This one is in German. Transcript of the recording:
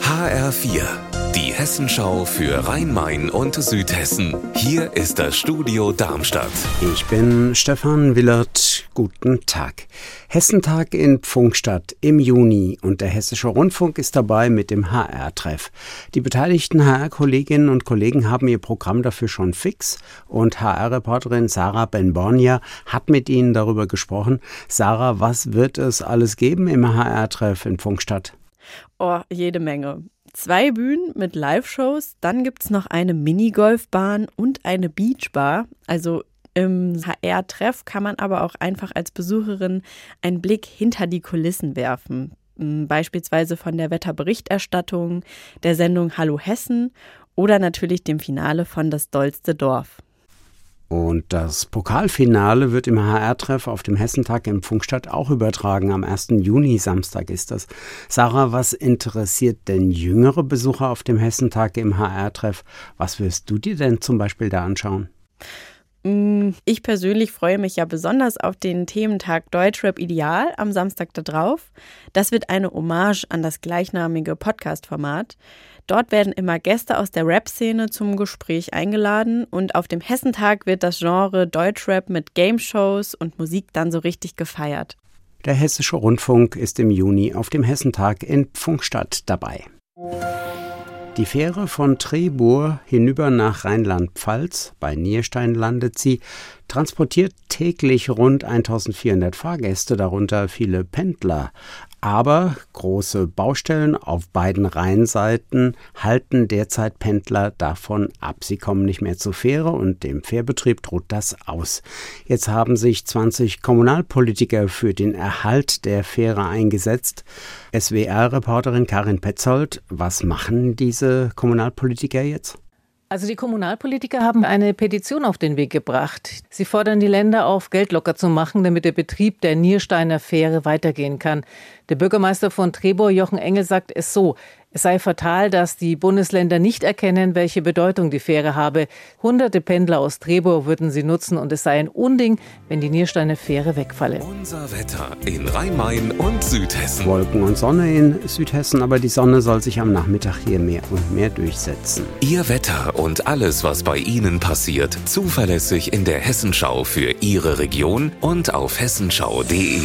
HR4, die Hessenschau für Rhein-Main und Südhessen. Hier ist das Studio Darmstadt. Ich bin Stefan Willert. Guten Tag. Hessentag in Pfungstadt im Juni und der Hessische Rundfunk ist dabei mit dem HR-Treff. Die beteiligten HR-Kolleginnen und Kollegen haben ihr Programm dafür schon fix und HR-Reporterin Sarah Benbornia hat mit ihnen darüber gesprochen. Sarah, was wird es alles geben im HR-Treff in Pfungstadt? Oh, jede Menge. Zwei Bühnen mit Live-Shows, dann gibt es noch eine Minigolfbahn und eine Beachbar. Also im HR-Treff kann man aber auch einfach als Besucherin einen Blick hinter die Kulissen werfen. Hm, beispielsweise von der Wetterberichterstattung, der Sendung Hallo Hessen oder natürlich dem Finale von Das dollste Dorf. Und das Pokalfinale wird im HR-Treff auf dem Hessentag in Funkstadt auch übertragen. Am 1. Juni, Samstag ist das. Sarah, was interessiert denn jüngere Besucher auf dem Hessentag im HR-Treff? Was wirst du dir denn zum Beispiel da anschauen? Mm, ich persönlich freue mich ja besonders auf den Thementag Deutschrap Ideal am Samstag darauf. Das wird eine Hommage an das gleichnamige Podcast-Format. Dort werden immer Gäste aus der Rap-Szene zum Gespräch eingeladen und auf dem Hessentag wird das Genre Deutschrap mit Game-Shows und Musik dann so richtig gefeiert. Der Hessische Rundfunk ist im Juni auf dem Hessentag in Pfungstadt dabei. Die Fähre von Trebur hinüber nach Rheinland-Pfalz, bei Nierstein landet sie, transportiert täglich rund 1400 Fahrgäste, darunter viele Pendler. Aber große Baustellen auf beiden Rheinseiten halten derzeit Pendler davon ab. Sie kommen nicht mehr zur Fähre und dem Fährbetrieb droht das aus. Jetzt haben sich 20 Kommunalpolitiker für den Erhalt der Fähre eingesetzt. SWR-Reporterin Karin Petzold, was machen diese Kommunalpolitiker jetzt? Also die Kommunalpolitiker haben eine Petition auf den Weg gebracht. Sie fordern die Länder auf, Geld locker zu machen, damit der Betrieb der Niersteiner Fähre weitergehen kann. Der Bürgermeister von Trebor, Jochen Engel, sagt es so. Es sei fatal, dass die Bundesländer nicht erkennen, welche Bedeutung die Fähre habe. Hunderte Pendler aus Trebor würden sie nutzen und es sei ein Unding, wenn die Niersteine Fähre wegfalle. Unser Wetter in Rhein-Main und Südhessen. Wolken und Sonne in Südhessen, aber die Sonne soll sich am Nachmittag hier mehr und mehr durchsetzen. Ihr Wetter und alles, was bei Ihnen passiert, zuverlässig in der Hessenschau für Ihre Region und auf hessenschau.de.